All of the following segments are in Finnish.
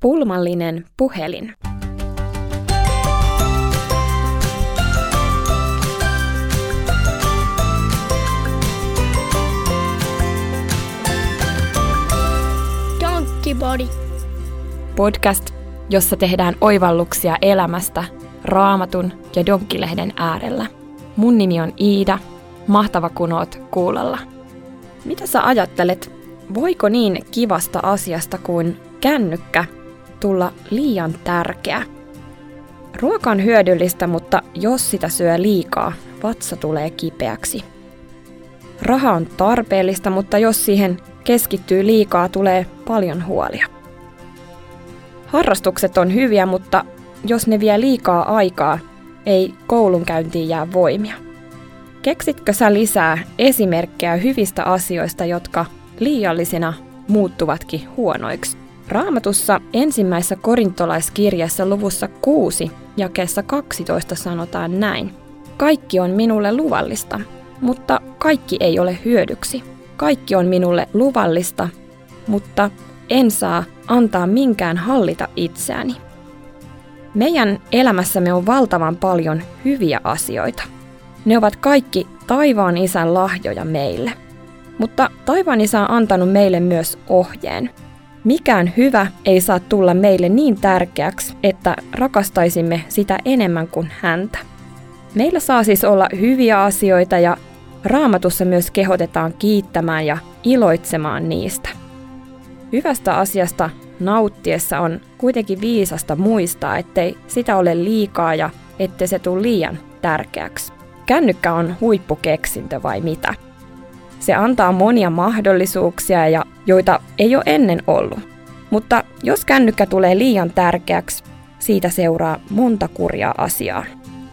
Pulmallinen puhelin. Donkey Body. Podcast, jossa tehdään oivalluksia elämästä raamatun ja donkkilehden äärellä. Mun nimi on Iida. Mahtava kun oot kuulolla. Mitä sä ajattelet, voiko niin kivasta asiasta kuin kännykkä tulla liian tärkeä? Ruoka on hyödyllistä, mutta jos sitä syö liikaa, vatsa tulee kipeäksi. Raha on tarpeellista, mutta jos siihen keskittyy liikaa, tulee paljon huolia. Harrastukset on hyviä, mutta jos ne vie liikaa aikaa, ei koulunkäyntiin jää voimia. Keksitkö sä lisää esimerkkejä hyvistä asioista, jotka liiallisina muuttuvatkin huonoiksi? Raamatussa ensimmäisessä korintolaiskirjassa luvussa 6 jakeessa 12 sanotaan näin. Kaikki on minulle luvallista, mutta kaikki ei ole hyödyksi. Kaikki on minulle luvallista, mutta en saa antaa minkään hallita itseäni. Meidän elämässämme on valtavan paljon hyviä asioita. Ne ovat kaikki taivaan isän lahjoja meille. Mutta taivaan isä on antanut meille myös ohjeen. Mikään hyvä ei saa tulla meille niin tärkeäksi, että rakastaisimme sitä enemmän kuin häntä. Meillä saa siis olla hyviä asioita ja raamatussa myös kehotetaan kiittämään ja iloitsemaan niistä. Hyvästä asiasta nauttiessa on kuitenkin viisasta muistaa, ettei sitä ole liikaa ja ettei se tule liian tärkeäksi. Kännykkä on huippukeksintö vai mitä? Se antaa monia mahdollisuuksia, ja joita ei ole ennen ollut. Mutta jos kännykkä tulee liian tärkeäksi, siitä seuraa monta kurjaa asiaa.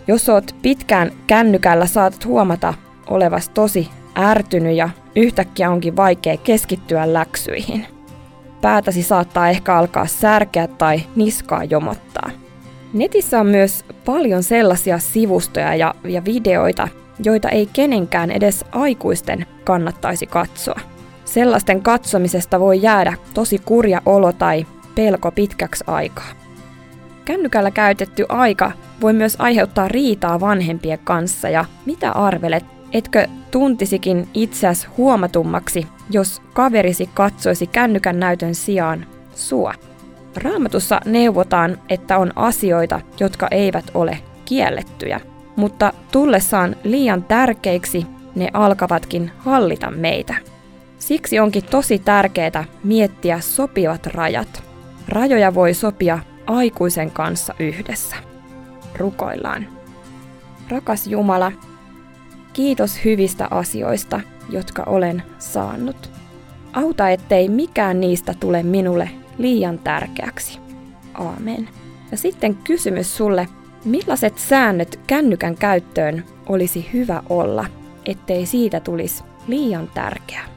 Jos oot pitkään kännykällä, saatat huomata olevas tosi ärtynyt ja yhtäkkiä onkin vaikea keskittyä läksyihin. Päätäsi saattaa ehkä alkaa särkeä tai niskaa jomottaa. Netissä on myös paljon sellaisia sivustoja ja, ja videoita, joita ei kenenkään edes aikuisten kannattaisi katsoa. Sellaisten katsomisesta voi jäädä tosi kurja olo tai pelko pitkäksi aikaa. Kännykällä käytetty aika voi myös aiheuttaa riitaa vanhempien kanssa ja mitä arvelet, etkö tuntisikin itseäsi huomatummaksi, jos kaverisi katsoisi kännykän näytön sijaan sua? Raamatussa neuvotaan, että on asioita, jotka eivät ole kiellettyjä, mutta tullessaan liian tärkeiksi ne alkavatkin hallita meitä. Siksi onkin tosi tärkeää miettiä sopivat rajat. Rajoja voi sopia aikuisen kanssa yhdessä. Rukoillaan. Rakas Jumala, kiitos hyvistä asioista, jotka olen saanut. Auta, ettei mikään niistä tule minulle liian tärkeäksi. Aamen. Ja sitten kysymys sulle, millaiset säännöt kännykän käyttöön olisi hyvä olla, ettei siitä tulisi liian tärkeä?